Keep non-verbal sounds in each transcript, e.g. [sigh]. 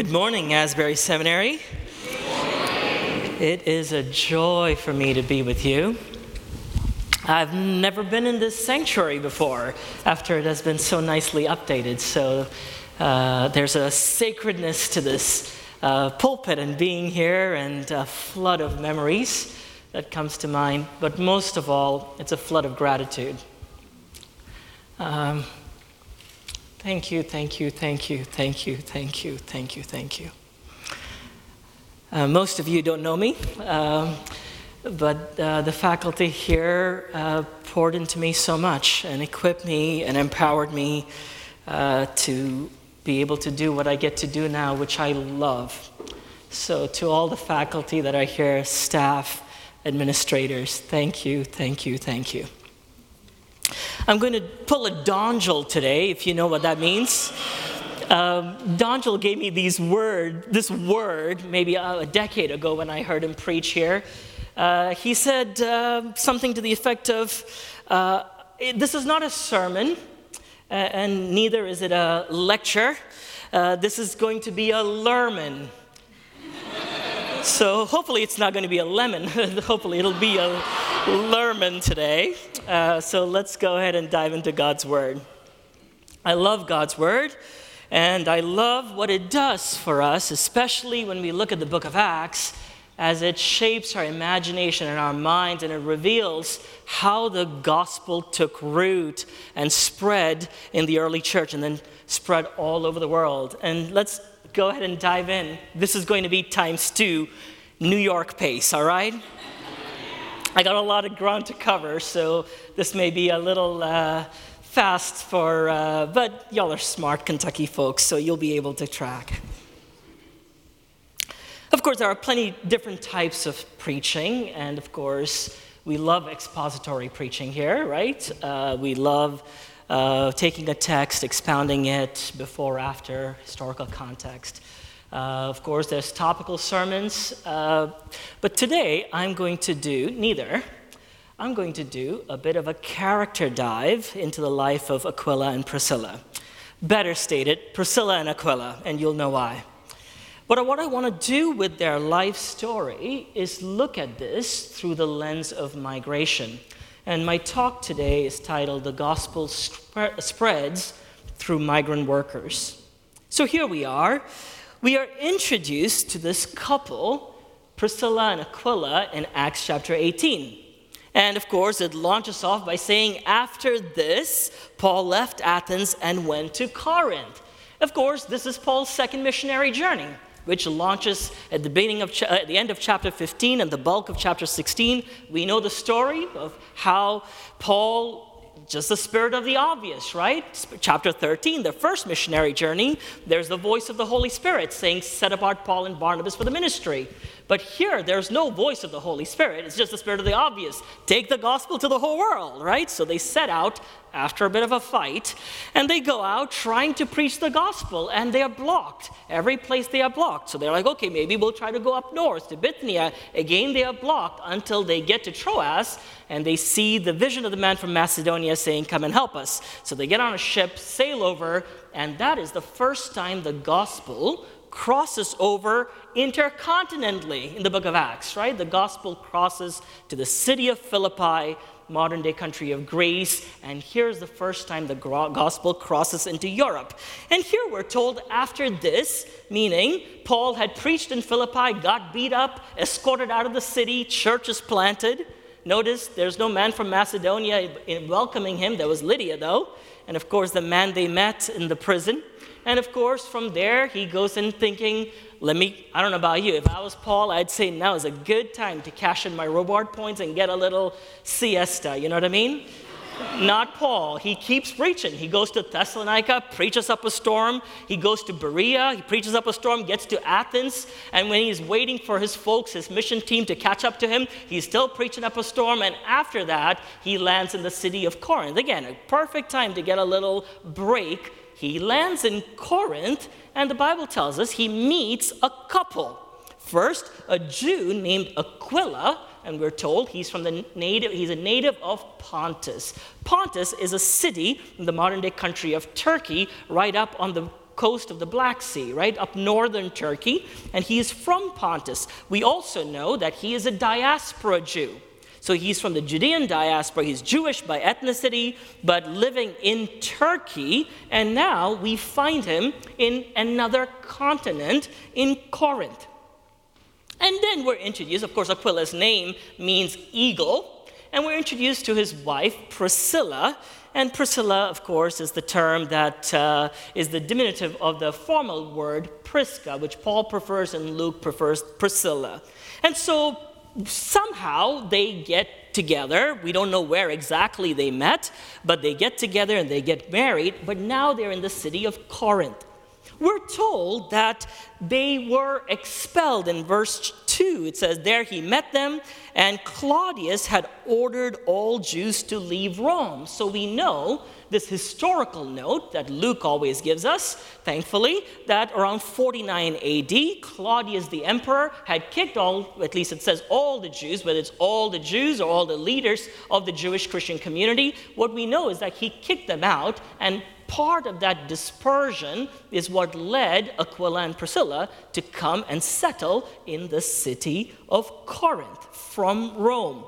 Good morning, Asbury Seminary. It is a joy for me to be with you. I've never been in this sanctuary before after it has been so nicely updated. So uh, there's a sacredness to this uh, pulpit and being here, and a flood of memories that comes to mind. But most of all, it's a flood of gratitude. Um, Thank you, thank you, thank you, thank you, thank you, thank you, thank you. Uh, most of you don't know me, um, but uh, the faculty here uh, poured into me so much and equipped me and empowered me uh, to be able to do what I get to do now, which I love. So, to all the faculty that are here, staff, administrators, thank you, thank you, thank you. I'm going to pull a Dongell today, if you know what that means. Um, Dongell gave me these word, this word maybe a, a, decade ago when I heard him preach here. Uh, he said uh, something to the effect of, uh, This is not a sermon, and neither is it a lecture. Uh, this is going to be a lerman." so hopefully it's not going to be a lemon. [laughs] hopefully it'll be a Lerman today. Uh, so let's go ahead and dive into God's Word. I love God's Word, and I love what it does for us, especially when we look at the book of Acts, as it shapes our imagination and our minds, and it reveals how the gospel took root and spread in the early church and then spread all over the world. And let's go ahead and dive in. This is going to be times two, New York pace, all right? I got a lot of ground to cover, so this may be a little uh, fast for, uh, but y'all are smart Kentucky folks, so you'll be able to track. Of course, there are plenty different types of preaching, and of course, we love expository preaching here, right? Uh, we love uh, taking a text, expounding it before, after, historical context. Uh, of course, there's topical sermons, uh, but today I'm going to do neither. I'm going to do a bit of a character dive into the life of Aquila and Priscilla. Better stated, Priscilla and Aquila, and you'll know why. But what I want to do with their life story is look at this through the lens of migration. And my talk today is titled The Gospel Spreads Through Migrant Workers. So here we are we are introduced to this couple, Priscilla and Aquila, in Acts chapter 18. And of course, it launches off by saying, After this, Paul left Athens and went to Corinth. Of course, this is Paul's second missionary journey, which launches at the, beginning of cha- at the end of chapter 15 and the bulk of chapter 16. We know the story of how Paul just the spirit of the obvious, right? Chapter 13, the first missionary journey, there's the voice of the Holy Spirit saying, Set apart Paul and Barnabas for the ministry. But here, there's no voice of the Holy Spirit. It's just the spirit of the obvious. Take the gospel to the whole world, right? So they set out after a bit of a fight, and they go out trying to preach the gospel, and they are blocked. Every place they are blocked. So they're like, okay, maybe we'll try to go up north to Bithynia. Again, they are blocked until they get to Troas, and they see the vision of the man from Macedonia saying, Come and help us. So they get on a ship, sail over, and that is the first time the gospel crosses over intercontinentally in the book of Acts, right? The gospel crosses to the city of Philippi, modern day country of Greece, and here's the first time the gospel crosses into Europe. And here we're told after this, meaning Paul had preached in Philippi, got beat up, escorted out of the city, churches planted. Notice there's no man from Macedonia welcoming him. There was Lydia, though. And of course, the man they met in the prison. And of course, from there, he goes in thinking, let me, I don't know about you, if I was Paul, I'd say now is a good time to cash in my reward points and get a little siesta. You know what I mean? Not Paul. He keeps preaching. He goes to Thessalonica, preaches up a storm. He goes to Berea, he preaches up a storm, gets to Athens, and when he's waiting for his folks, his mission team to catch up to him, he's still preaching up a storm. And after that, he lands in the city of Corinth. Again, a perfect time to get a little break he lands in Corinth, and the Bible tells us he meets a couple. First, a Jew named Aquila, and we're told he's from the native, he's a native of Pontus. Pontus is a city in the modern day country of Turkey, right up on the coast of the Black Sea, right, up northern Turkey, and he is from Pontus. We also know that he is a diaspora Jew. So he's from the Judean diaspora. He's Jewish by ethnicity, but living in Turkey. And now we find him in another continent, in Corinth. And then we're introduced, of course, Aquila's name means eagle. And we're introduced to his wife, Priscilla. And Priscilla, of course, is the term that uh, is the diminutive of the formal word Prisca, which Paul prefers and Luke prefers Priscilla. And so somehow they get together. We don't know where exactly they met, but they get together and they get married. But now they're in the city of Corinth. We're told that they were expelled in verse 2. It says, There he met them, and Claudius had ordered all Jews to leave Rome. So we know this historical note that Luke always gives us, thankfully, that around 49 AD, Claudius the emperor had kicked all, at least it says all the Jews, whether it's all the Jews or all the leaders of the Jewish Christian community. What we know is that he kicked them out, and part of that dispersion is what led Aquila and Priscilla to come and settle in the city of Corinth from Rome.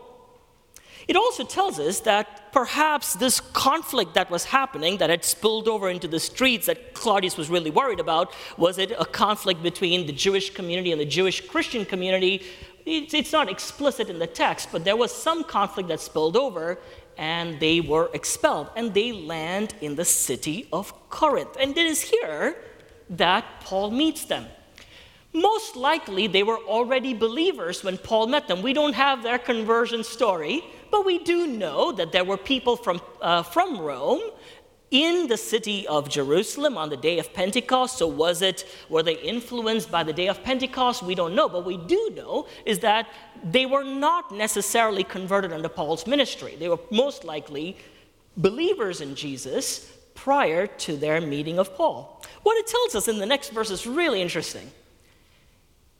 It also tells us that perhaps this conflict that was happening, that had spilled over into the streets that Claudius was really worried about, was it a conflict between the Jewish community and the Jewish Christian community? It's not explicit in the text, but there was some conflict that spilled over, and they were expelled, and they land in the city of Corinth. And it is here that Paul meets them. Most likely, they were already believers when Paul met them. We don't have their conversion story, but we do know that there were people from, uh, from Rome in the city of Jerusalem on the day of Pentecost. So was it were they influenced by the day of Pentecost? We don't know, but we do know is that they were not necessarily converted under Paul's ministry. They were most likely believers in Jesus prior to their meeting of Paul. What it tells us in the next verse is really interesting.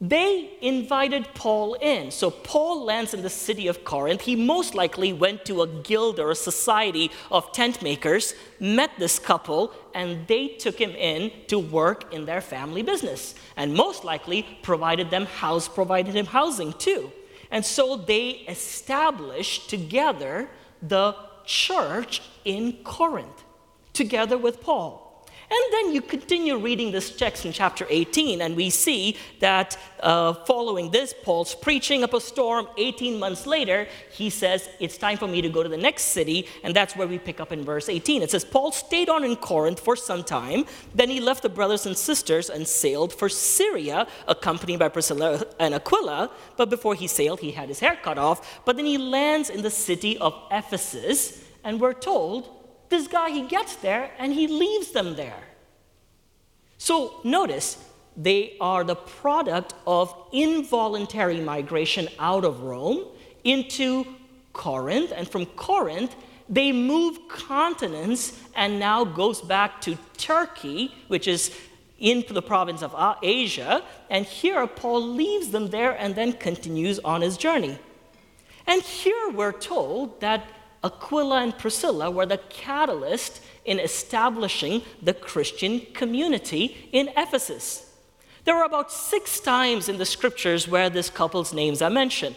They invited Paul in. So Paul lands in the city of Corinth. He most likely went to a guild or a society of tent makers, met this couple, and they took him in to work in their family business. And most likely provided them house, provided him housing too. And so they established together the church in Corinth, together with Paul. And then you continue reading this text in chapter 18, and we see that uh, following this, Paul's preaching up a storm. 18 months later, he says, It's time for me to go to the next city, and that's where we pick up in verse 18. It says, Paul stayed on in Corinth for some time. Then he left the brothers and sisters and sailed for Syria, accompanied by Priscilla and Aquila. But before he sailed, he had his hair cut off. But then he lands in the city of Ephesus, and we're told this guy, he gets there and he leaves them there. So notice, they are the product of involuntary migration out of Rome into Corinth, and from Corinth, they move continents and now goes back to Turkey, which is in the province of Asia. And here Paul leaves them there and then continues on his journey. And here we're told that Aquila and Priscilla were the catalyst in establishing the Christian community in Ephesus. There are about six times in the scriptures where this couple's names are mentioned.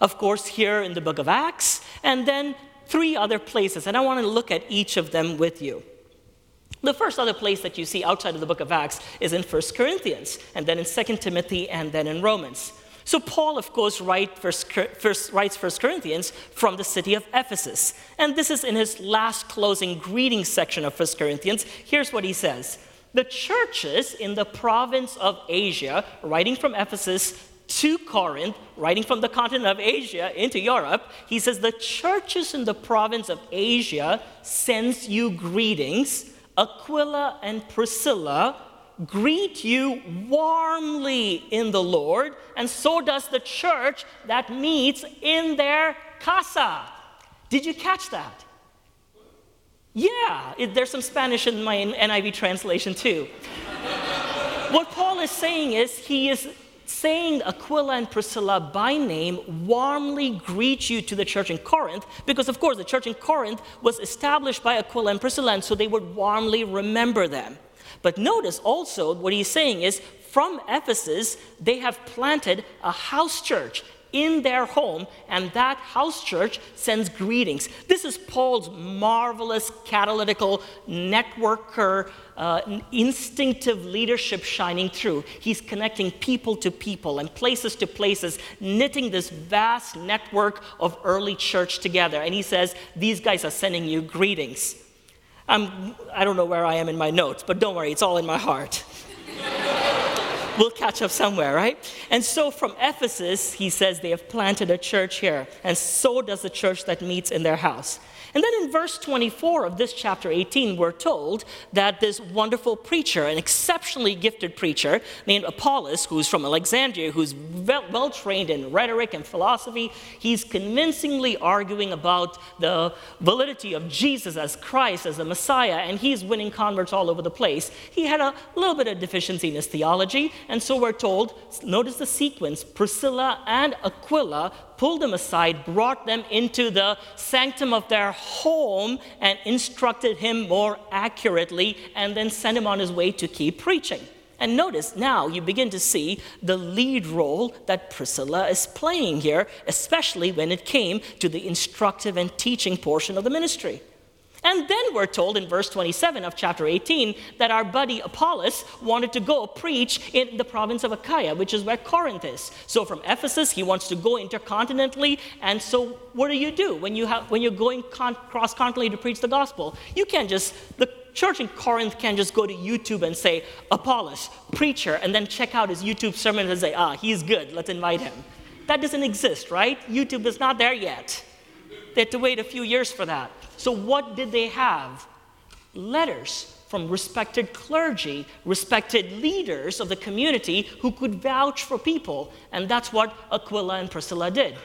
Of course, here in the book of Acts, and then three other places, and I want to look at each of them with you. The first other place that you see outside of the book of Acts is in 1 Corinthians, and then in 2 Timothy, and then in Romans. So Paul, of course, write first, first, writes First Corinthians from the city of Ephesus. And this is in his last closing greeting section of First Corinthians. Here's what he says. The churches in the province of Asia, writing from Ephesus to Corinth, writing from the continent of Asia into Europe, he says, The churches in the province of Asia sends you greetings. Aquila and Priscilla greet you warmly in the Lord, and so does the church that meets in their casa. Did you catch that? Yeah, it, there's some Spanish in my NIV translation too. [laughs] what Paul is saying is he is saying Aquila and Priscilla by name warmly greet you to the church in Corinth because, of course, the church in Corinth was established by Aquila and Priscilla, and so they would warmly remember them. But notice also what he's saying is from Ephesus, they have planted a house church in their home, and that house church sends greetings. This is Paul's marvelous catalytical networker, uh, instinctive leadership shining through. He's connecting people to people and places to places, knitting this vast network of early church together. And he says, These guys are sending you greetings. I'm, I don't know where I am in my notes, but don't worry, it's all in my heart. we'll catch up somewhere, right? And so from Ephesus, he says they have planted a church here, and so does the church that meets in their house. And then in verse 24 of this chapter 18, we're told that this wonderful preacher, an exceptionally gifted preacher named Apollos, who's from Alexandria, who's well trained in rhetoric and philosophy, he's convincingly arguing about the validity of Jesus as Christ, as the Messiah, and he's winning converts all over the place. He had a little bit of deficiency in his theology, and so we're told notice the sequence Priscilla and Aquila pulled them aside, brought them into the sanctum of their home, and instructed him more accurately, and then sent him on his way to keep preaching. And notice now you begin to see the lead role that Priscilla is playing here, especially when it came to the instructive and teaching portion of the ministry. And then we're told in verse 27 of chapter 18 that our buddy Apollos wanted to go preach in the province of Achaia, which is where Corinth is. So from Ephesus, he wants to go intercontinentally. And so, what do you do when, you have, when you're going con- cross continentally to preach the gospel? You can't just, the church in Corinth can't just go to YouTube and say, Apollos, preacher, and then check out his YouTube sermon and say, ah, he's good, let's invite him. That doesn't exist, right? YouTube is not there yet. They had to wait a few years for that. So, what did they have? Letters from respected clergy, respected leaders of the community who could vouch for people. And that's what Aquila and Priscilla did.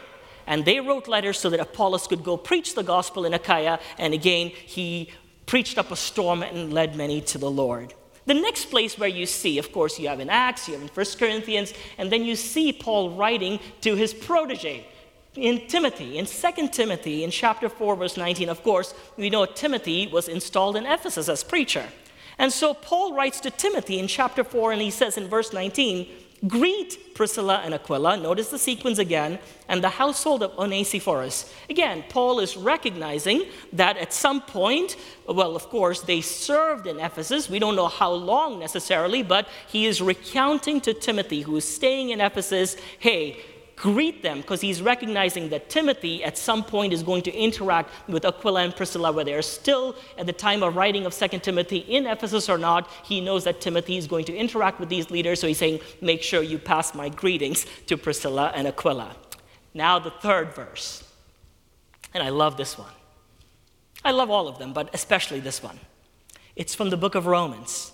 And they wrote letters so that Apollos could go preach the gospel in Achaia. And again, he preached up a storm and led many to the Lord. The next place where you see, of course, you have in Acts, you have in 1 Corinthians, and then you see Paul writing to his protege, in Timothy, in 2 Timothy, in chapter 4, verse 19, of course, we know Timothy was installed in Ephesus as preacher. And so Paul writes to Timothy in chapter 4, and he says in verse 19, Greet Priscilla and Aquila, notice the sequence again, and the household of Onesiphorus. Again, Paul is recognizing that at some point, well, of course, they served in Ephesus. We don't know how long necessarily, but he is recounting to Timothy, who is staying in Ephesus, hey, greet them because he's recognizing that Timothy at some point is going to interact with Aquila and Priscilla, whether they're still at the time of writing of 2 Timothy in Ephesus or not. He knows that Timothy is going to interact with these leaders, so he's saying, Make sure you pass my greetings to Priscilla and Aquila. Now, the third verse. And I love this one. I love all of them, but especially this one. It's from the book of Romans.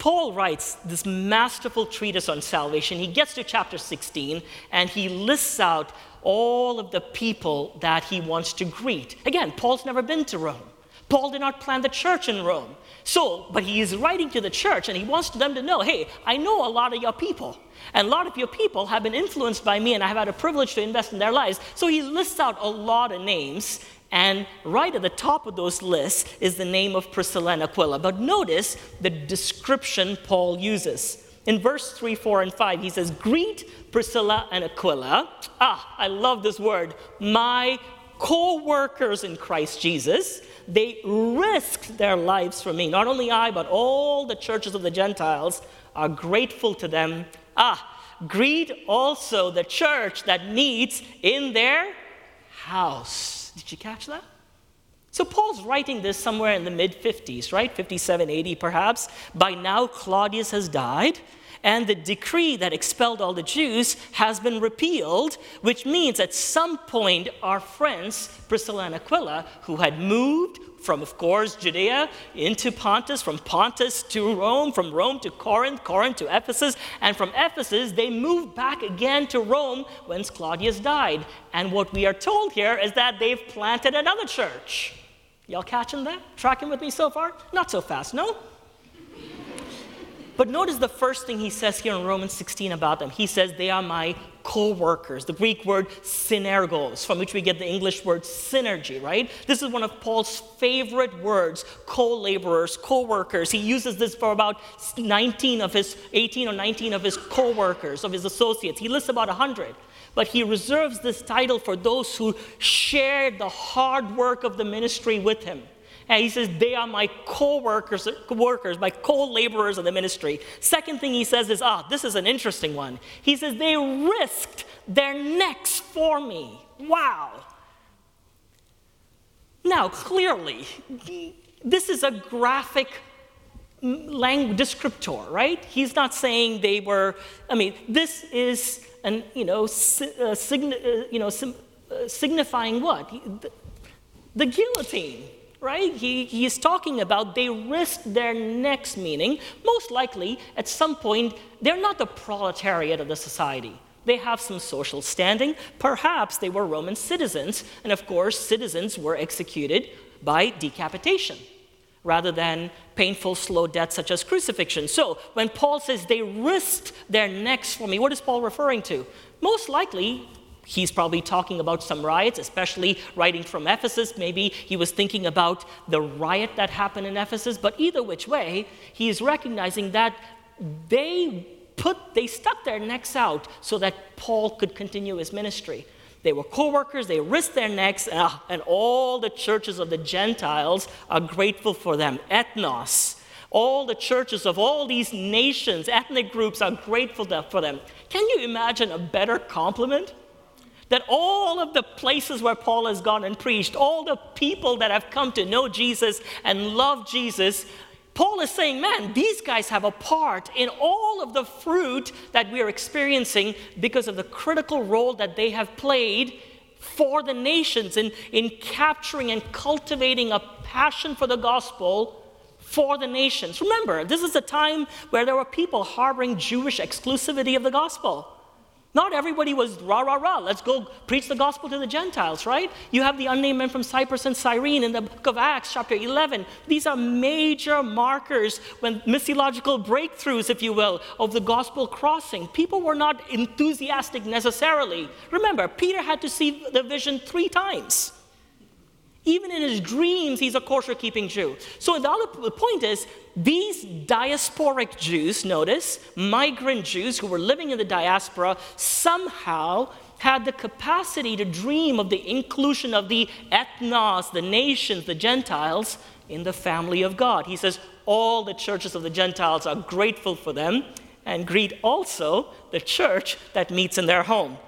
Paul writes this masterful treatise on salvation. He gets to chapter 16 and he lists out all of the people that he wants to greet. Again, Paul's never been to Rome. Paul did not plant the church in Rome. So, but he is writing to the church and he wants them to know hey, I know a lot of your people. And a lot of your people have been influenced by me and I have had a privilege to invest in their lives. So he lists out a lot of names and right at the top of those lists is the name of Priscilla and Aquila. But notice the description Paul uses. In verse 3, 4, and 5, he says, Greet Priscilla and Aquila. Ah, I love this word. My co workers in Christ Jesus. They risked their lives for me. Not only I, but all the churches of the Gentiles are grateful to them. Ah, greet also the church that meets in their house. Did you catch that? So Paul's writing this somewhere in the mid 50s, right? 57, 80 perhaps. By now, Claudius has died, and the decree that expelled all the Jews has been repealed, which means at some point, our friends, Priscilla and Aquila, who had moved, from, of course, Judea into Pontus, from Pontus to Rome, from Rome to Corinth, Corinth to Ephesus, and from Ephesus they moved back again to Rome whence Claudius died. And what we are told here is that they've planted another church. Y'all catching that? Tracking with me so far? Not so fast, no? But notice the first thing he says here in Romans 16 about them. He says, They are my co workers, the Greek word synergos, from which we get the English word synergy, right? This is one of Paul's favorite words co laborers, co workers. He uses this for about 19 of his, 18 or 19 of his co workers, of his associates. He lists about 100 but he reserves this title for those who shared the hard work of the ministry with him. And he says, They are my co workers, workers, my co laborers in the ministry. Second thing he says is, Ah, this is an interesting one. He says, They risked their necks for me. Wow. Now, clearly, this is a graphic language descriptor, right? He's not saying they were, I mean, this is an, you know, uh, sign- uh, you know sim- uh, signifying what? The, the guillotine right? He, is talking about they risked their necks, meaning, most likely, at some point, they're not the proletariat of the society. They have some social standing. Perhaps they were Roman citizens, and of course, citizens were executed by decapitation rather than painful, slow deaths such as crucifixion. So, when Paul says they risked their necks for me, what is Paul referring to? Most likely, He's probably talking about some riots, especially writing from Ephesus. Maybe he was thinking about the riot that happened in Ephesus. But either which way, he is recognizing that they put they stuck their necks out so that Paul could continue his ministry. They were co-workers, they risked their necks, uh, and all the churches of the Gentiles are grateful for them. Ethnos. All the churches of all these nations, ethnic groups are grateful for them. Can you imagine a better compliment? That all of the places where Paul has gone and preached, all the people that have come to know Jesus and love Jesus, Paul is saying, man, these guys have a part in all of the fruit that we are experiencing because of the critical role that they have played for the nations in, in capturing and cultivating a passion for the gospel for the nations. Remember, this is a time where there were people harboring Jewish exclusivity of the gospel. Not everybody was rah, rah, rah, let's go preach the gospel to the Gentiles, right? You have the unnamed men from Cyprus and Cyrene in the book of Acts, chapter 11. These are major markers when missiological breakthroughs, if you will, of the gospel crossing. People were not enthusiastic necessarily. Remember, Peter had to see the vision three times. Even in his dreams, he's a kosher keeping Jew. So the other point is, these diasporic Jews, notice, migrant Jews who were living in the diaspora, somehow had the capacity to dream of the inclusion of the ethnos, the nations, the Gentiles, in the family of God. He says, all the churches of the Gentiles are grateful for them and greet also the church that meets in their home.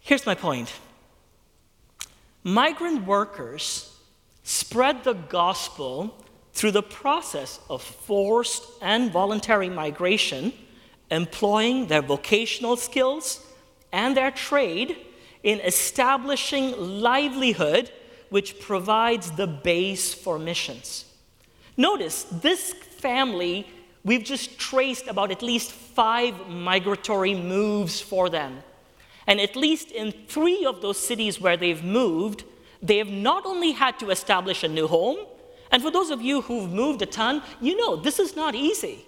Here's my point migrant workers spread the gospel through the process of forced and voluntary migration, employing their vocational skills and their trade in establishing livelihood which provides the base for missions. Notice this family, we've just traced about at least five migratory moves for them. And at least in three of those cities where they've moved, they have not only had to establish a new home, and for those of you who've moved a ton, you know this is not easy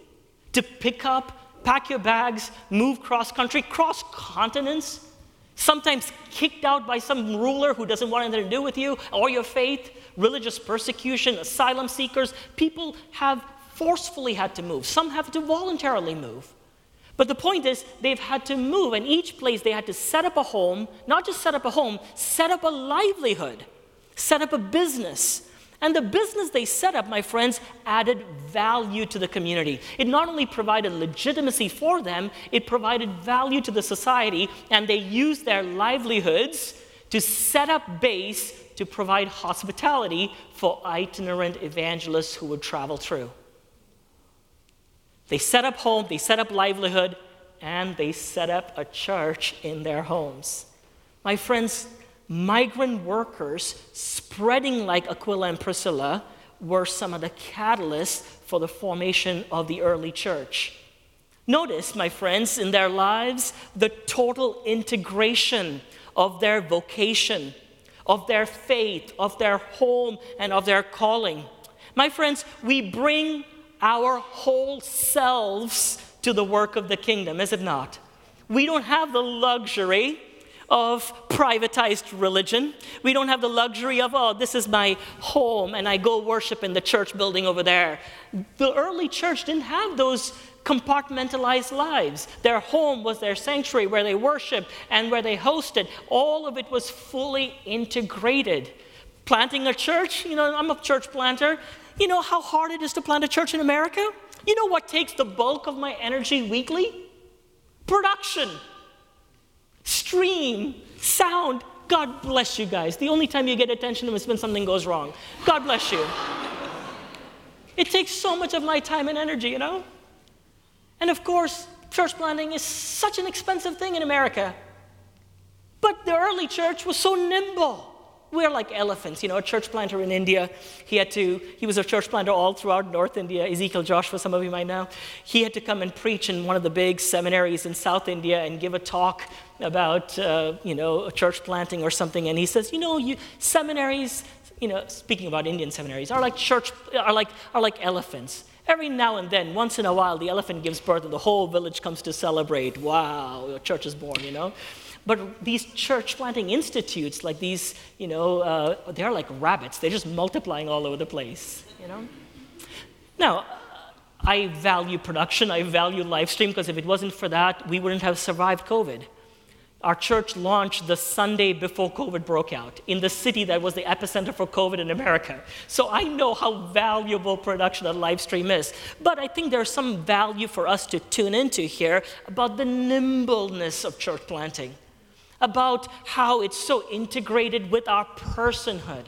to pick up, pack your bags, move cross country, cross continents, sometimes kicked out by some ruler who doesn't want anything to do with you or your faith, religious persecution, asylum seekers. People have forcefully had to move, some have to voluntarily move. But the point is, they've had to move, and each place they had to set up a home, not just set up a home, set up a livelihood, set up a business. And the business they set up, my friends, added value to the community. It not only provided legitimacy for them, it provided value to the society, and they used their livelihoods to set up base to provide hospitality for itinerant evangelists who would travel through. They set up home, they set up livelihood, and they set up a church in their homes. My friends, migrant workers spreading like Aquila and Priscilla were some of the catalysts for the formation of the early church. Notice, my friends, in their lives, the total integration of their vocation, of their faith, of their home, and of their calling. My friends, we bring our whole selves to the work of the kingdom, is it not? We don't have the luxury of privatized religion. We don't have the luxury of, oh, this is my home and I go worship in the church building over there. The early church didn't have those compartmentalized lives. Their home was their sanctuary where they worshiped and where they hosted. All of it was fully integrated. Planting a church, you know, I'm a church planter. You know how hard it is to plant a church in America? You know what takes the bulk of my energy weekly? Production, stream, sound. God bless you guys. The only time you get attention is when something goes wrong. God bless you. It takes so much of my time and energy, you know? And of course, church planting is such an expensive thing in America. But the early church was so nimble. We're like elephants, you know, a church planter in India. He had to, he was a church planter all throughout North India, Ezekiel Joshua, some of you might know. He had to come and preach in one of the big seminaries in South India and give a talk about, uh, you know, church planting or something. And he says, you know, you, seminaries, you know, speaking about Indian seminaries, are like church, are like, are like elephants. Every now and then, once in a while, the elephant gives birth and the whole village comes to celebrate. Wow, a church is born, you know? But these church planting institutes, like these, you know, uh, they're like rabbits. They're just multiplying all over the place, you know? Now, I value production, I value live stream, because if it wasn't for that, we wouldn't have survived COVID. Our church launched the Sunday before COVID broke out in the city that was the epicenter for COVID in America. So I know how valuable production and live stream is. But I think there's some value for us to tune into here about the nimbleness of church planting about how it's so integrated with our personhood,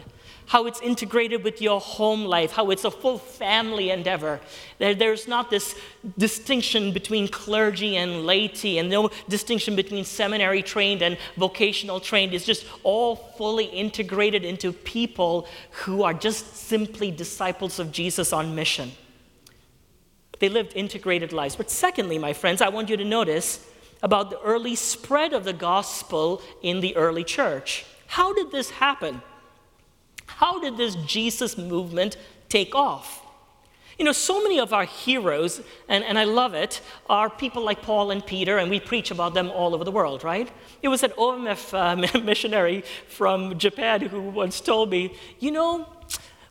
how it's integrated with your home life, how it's a full family endeavor. There, there's not this distinction between clergy and laity, and no distinction between seminary trained and vocational trained. It's just all fully integrated into people who are just simply disciples of Jesus on mission. They lived integrated lives. But secondly, my friends, I want you to notice about the early spread of the gospel in the early church. How did this happen? How did this Jesus movement take off? You know, so many of our heroes, and, and I love it, are people like Paul and Peter, and we preach about them all over the world, right? It was an OMF uh, [laughs] missionary from Japan who once told me, you know,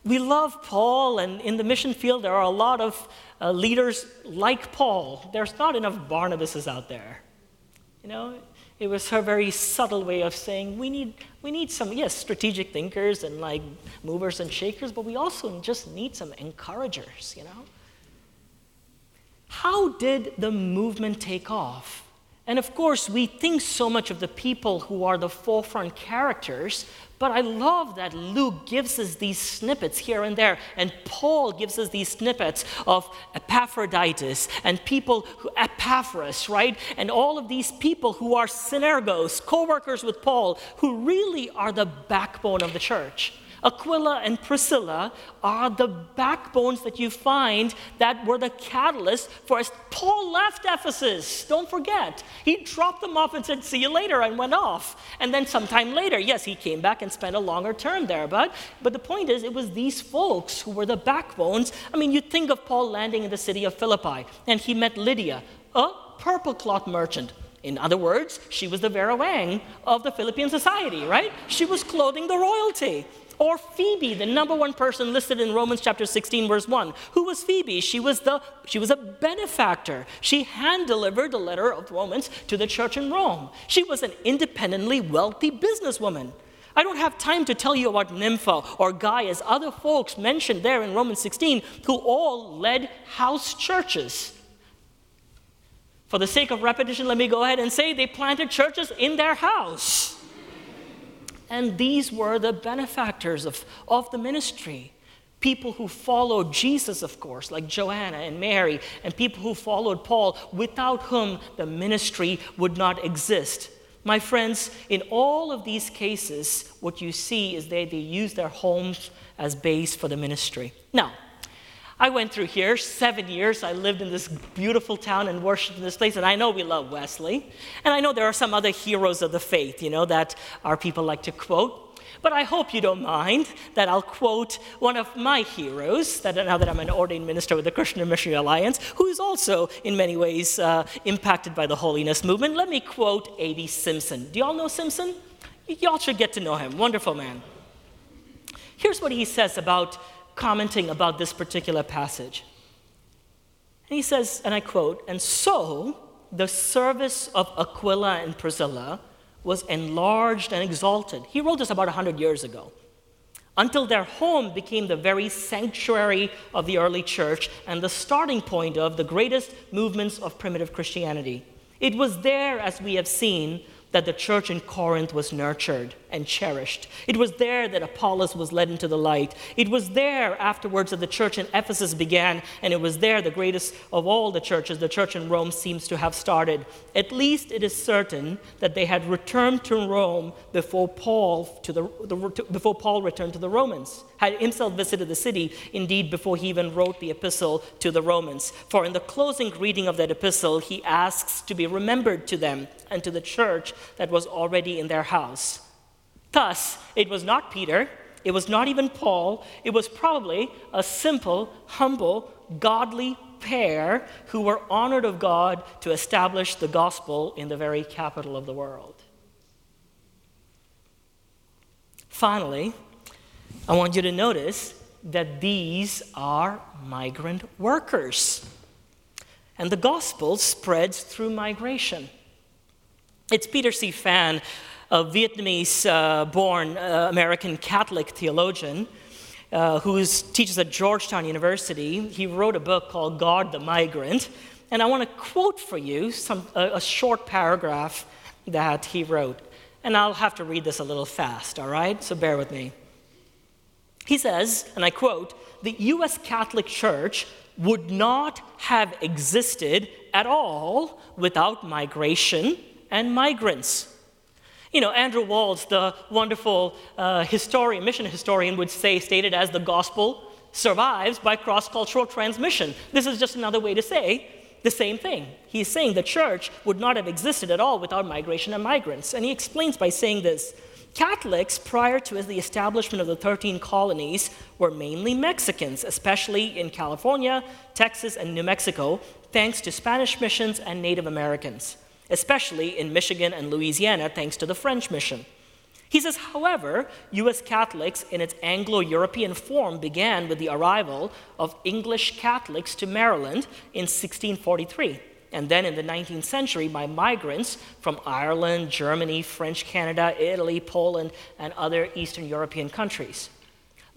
we love Paul, and in the mission field, there are a lot of uh, leaders like Paul. There's not enough Barnabases out there. You know, it was her very subtle way of saying we need, we need some, yes, strategic thinkers and like movers and shakers, but we also just need some encouragers, you know? How did the movement take off? And of course, we think so much of the people who are the forefront characters, but I love that Luke gives us these snippets here and there, and Paul gives us these snippets of Epaphroditus and people who Epaphras, right? And all of these people who are synergos, co-workers with Paul, who really are the backbone of the church. Aquila and Priscilla are the backbones that you find that were the catalyst for us. Paul left Ephesus, don't forget. He dropped them off and said, See you later, and went off. And then sometime later, yes, he came back and spent a longer term there. But, but the point is, it was these folks who were the backbones. I mean, you think of Paul landing in the city of Philippi, and he met Lydia, a purple cloth merchant. In other words, she was the Vera Wang of the Philippine society, right? She was clothing the royalty. Or Phoebe, the number one person listed in Romans chapter 16, verse 1. Who was Phoebe? She was, the, she was a benefactor. She hand delivered the letter of Romans to the church in Rome. She was an independently wealthy businesswoman. I don't have time to tell you about Nympha or Gaius, other folks mentioned there in Romans 16, who all led house churches. For the sake of repetition, let me go ahead and say they planted churches in their house. And these were the benefactors of, of the ministry. People who followed Jesus, of course, like Joanna and Mary, and people who followed Paul, without whom the ministry would not exist. My friends, in all of these cases, what you see is they, they use their homes as base for the ministry. Now, I went through here seven years. I lived in this beautiful town and worshiped in this place. And I know we love Wesley. And I know there are some other heroes of the faith, you know, that our people like to quote. But I hope you don't mind that I'll quote one of my heroes, that now that I'm an ordained minister with the Christian Missionary Alliance, who is also in many ways uh, impacted by the holiness movement. Let me quote A.B. Simpson. Do y'all know Simpson? Y'all should get to know him. Wonderful man. Here's what he says about commenting about this particular passage. And he says, and I quote, and so the service of Aquila and Priscilla was enlarged and exalted. He wrote this about 100 years ago. Until their home became the very sanctuary of the early church and the starting point of the greatest movements of primitive Christianity. It was there, as we have seen, that the church in Corinth was nurtured and cherished. It was there that Apollos was led into the light. It was there afterwards that the church in Ephesus began, and it was there the greatest of all the churches, the church in Rome, seems to have started. At least it is certain that they had returned to Rome before Paul, to the, the, before Paul returned to the Romans, had himself visited the city, indeed, before he even wrote the epistle to the Romans. For in the closing reading of that epistle, he asks to be remembered to them and to the church that was already in their house. Thus, it was not Peter, it was not even Paul, it was probably a simple, humble, godly pair who were honored of God to establish the gospel in the very capital of the world. Finally, I want you to notice that these are migrant workers. And the gospel spreads through migration. It's Peter C. Phan, a Vietnamese uh, born uh, American Catholic theologian uh, who teaches at Georgetown University. He wrote a book called God the Migrant. And I want to quote for you some, a, a short paragraph that he wrote. And I'll have to read this a little fast, all right? So bear with me. He says, and I quote, the U.S. Catholic Church would not have existed at all without migration and migrants. You know, Andrew Walls, the wonderful uh, historian, mission historian, would say, stated as the gospel survives by cross cultural transmission. This is just another way to say the same thing. He's saying the church would not have existed at all without migration and migrants. And he explains by saying this Catholics, prior to the establishment of the 13 colonies, were mainly Mexicans, especially in California, Texas, and New Mexico, thanks to Spanish missions and Native Americans especially in Michigan and Louisiana, thanks to the French mission. He says, however, US Catholics in its Anglo European form began with the arrival of English Catholics to Maryland in 1643, and then in the 19th century by migrants from Ireland, Germany, French Canada, Italy, Poland, and other Eastern European countries.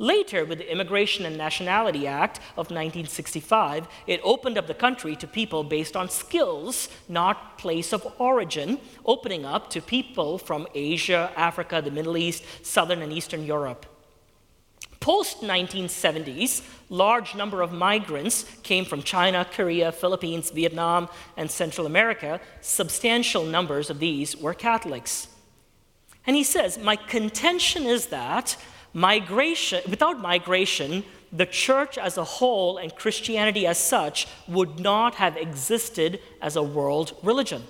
Later, with the Immigration and Nationality Act of 1965, it opened up the country to people based on skills, not place of origin, opening up to people from Asia, Africa, the Middle East, Southern and Eastern Europe. Post 1970s, large number of migrants came from China, Korea, Philippines, Vietnam, and Central America. Substantial numbers of these were Catholics. And he says, My contention is that Migration, without migration, the church as a whole and Christianity as such would not have existed as a world religion.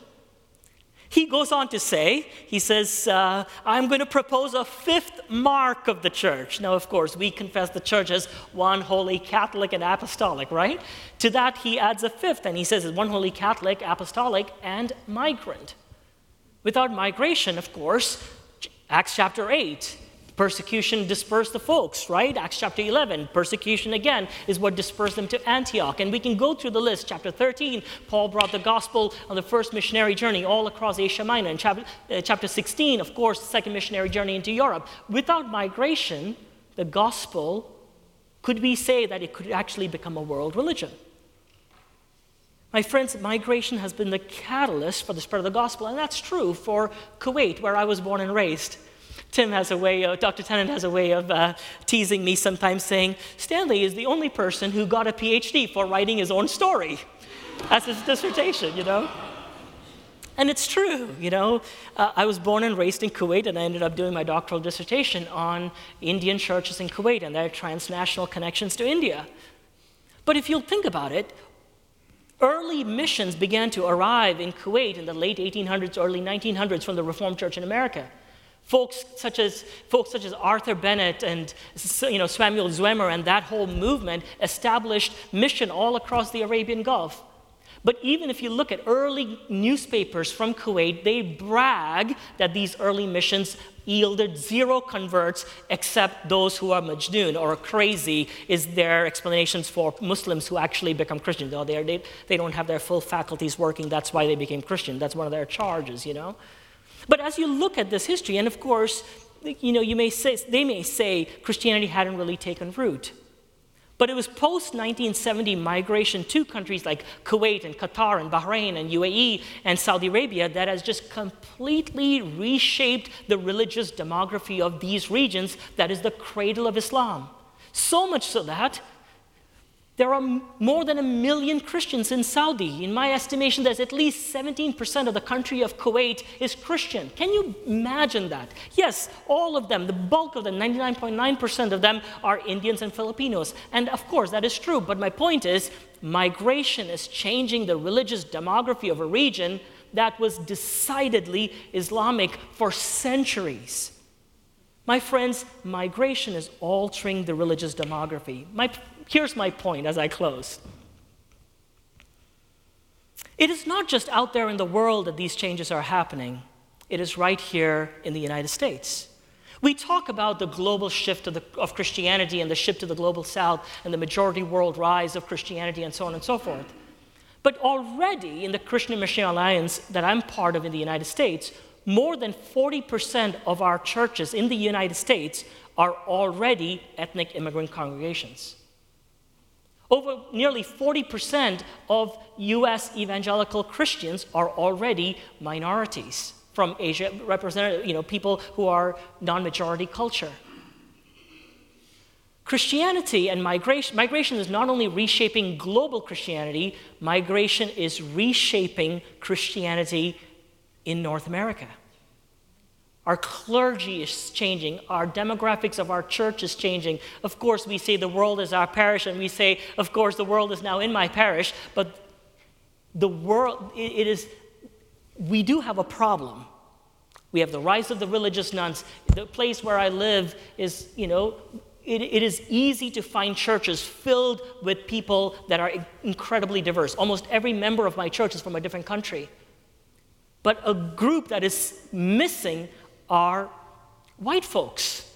He goes on to say, he says, uh, I'm going to propose a fifth mark of the church. Now, of course, we confess the church as one holy Catholic and apostolic, right? To that, he adds a fifth, and he says it's one holy Catholic, apostolic, and migrant. Without migration, of course, Acts chapter 8, Persecution dispersed the folks, right? Acts chapter 11. Persecution again is what dispersed them to Antioch. And we can go through the list. Chapter 13, Paul brought the gospel on the first missionary journey all across Asia Minor. And chapter, uh, chapter 16, of course, the second missionary journey into Europe. Without migration, the gospel, could we say that it could actually become a world religion? My friends, migration has been the catalyst for the spread of the gospel, and that's true for Kuwait, where I was born and raised. Tim has a way, of, Dr. Tennent has a way of uh, teasing me sometimes saying, Stanley is the only person who got a PhD for writing his own story as his dissertation, you know? And it's true, you know. Uh, I was born and raised in Kuwait, and I ended up doing my doctoral dissertation on Indian churches in Kuwait and their transnational connections to India. But if you'll think about it, early missions began to arrive in Kuwait in the late 1800s, early 1900s from the Reformed Church in America. Folks such as, folks such as Arthur Bennett and you know, Samuel Zwemer and that whole movement established mission all across the Arabian Gulf. But even if you look at early newspapers from Kuwait, they brag that these early missions yielded zero converts except those who are majnun or crazy is their explanations for Muslims who actually become Christians. They, they don't have their full faculties working, that's why they became Christian. That's one of their charges, you know. But as you look at this history, and of course, you know, you may say, they may say Christianity hadn't really taken root. But it was post 1970 migration to countries like Kuwait and Qatar and Bahrain and UAE and Saudi Arabia that has just completely reshaped the religious demography of these regions that is the cradle of Islam. So much so that there are more than a million Christians in Saudi. In my estimation, there's at least 17% of the country of Kuwait is Christian. Can you imagine that? Yes, all of them, the bulk of them, 99.9% of them are Indians and Filipinos. And of course, that is true. But my point is, migration is changing the religious demography of a region that was decidedly Islamic for centuries. My friends, migration is altering the religious demography. My Here's my point as I close. It is not just out there in the world that these changes are happening, it is right here in the United States. We talk about the global shift of, the, of, Christianity and the shift to the global south and the majority world rise of Christianity and so on and so forth. But already in the Christian Mission Alliance that I'm part of in the United States, more than 40% of our churches in the United States are already ethnic immigrant congregations. Over nearly 40% of US evangelical Christians are already minorities from Asia, represented, you know, people who are non majority culture. Christianity and migration, migration is not only reshaping global Christianity, migration is reshaping Christianity in North America. Our clergy is changing. Our demographics of our church is changing. Of course, we say the world is our parish, and we say, of course, the world is now in my parish, but the world, it is, we do have a problem. We have the rise of the religious nones. The place where I live is, you know, it, it is easy to find churches filled with people that are incredibly diverse. Almost every member of my church is from a different country. But a group that is missing are white folks.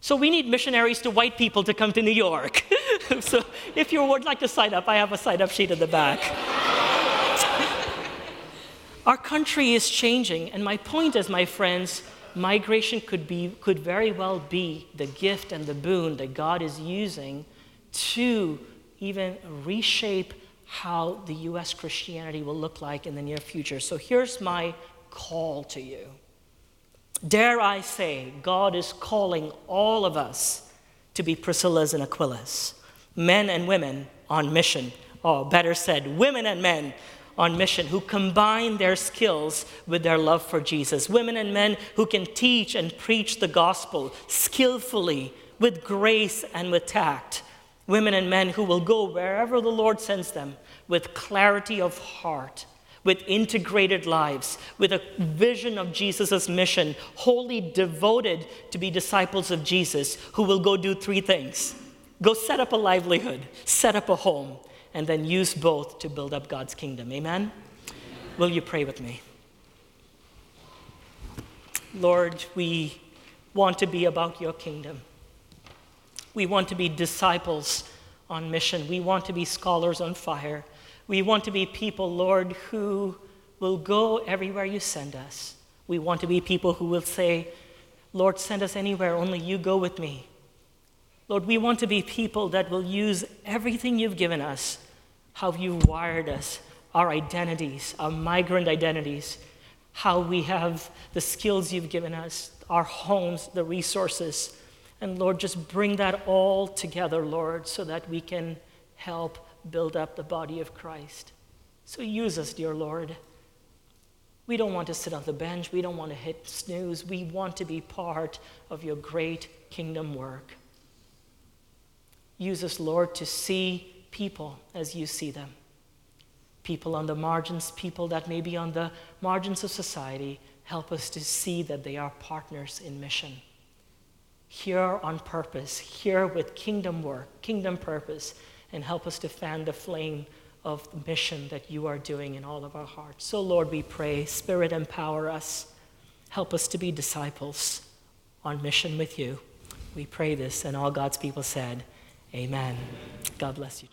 So we need missionaries to white people to come to New York. [laughs] so if you would like to sign up, I have a sign up sheet in the back. [laughs] Our country is changing, and my point is, my friends, migration could, be, could very well be the gift and the boon that God is using to even reshape how the US Christianity will look like in the near future. So here's my call to you. Dare I say, God is calling all of us to be Priscillas and Aquilas, men and women on mission, or better said, women and men on mission who combine their skills with their love for Jesus, women and men who can teach and preach the gospel skillfully, with grace and with tact, women and men who will go wherever the Lord sends them with clarity of heart with integrated lives, with a vision of Jesus' mission, wholly devoted to be disciples of Jesus, who will go do three things go set up a livelihood, set up a home, and then use both to build up God's kingdom. Amen? Will you pray with me? Lord, we want to be about your kingdom. We want to be disciples on mission. We want to be scholars on fire. We want to be people, Lord, who will go everywhere you send us. We want to be people who will say, Lord, send us anywhere, only you go with me. Lord, we want to be people that will use everything you've given us, how you've wired us, our identities, our migrant identities, how we have the skills you've given us, our homes, the resources. And Lord, just bring that all together, Lord, so that we can help build up the body of Christ. So use us, dear Lord. We don't want to sit on the bench. We don't want to hit snooze. We want to be part of your great kingdom work. Use us, Lord, to see people as you see them. People on the margins, people that may be on the margins of society, help us to see that they are partners in mission. Here on purpose, here with kingdom work, kingdom purpose, and help us to fan the flame of the mission that you are doing in all of our hearts. So, Lord, we pray, Spirit, empower us. Help us to be disciples on mission with you. We pray this, and all God's people said, Amen. God bless you.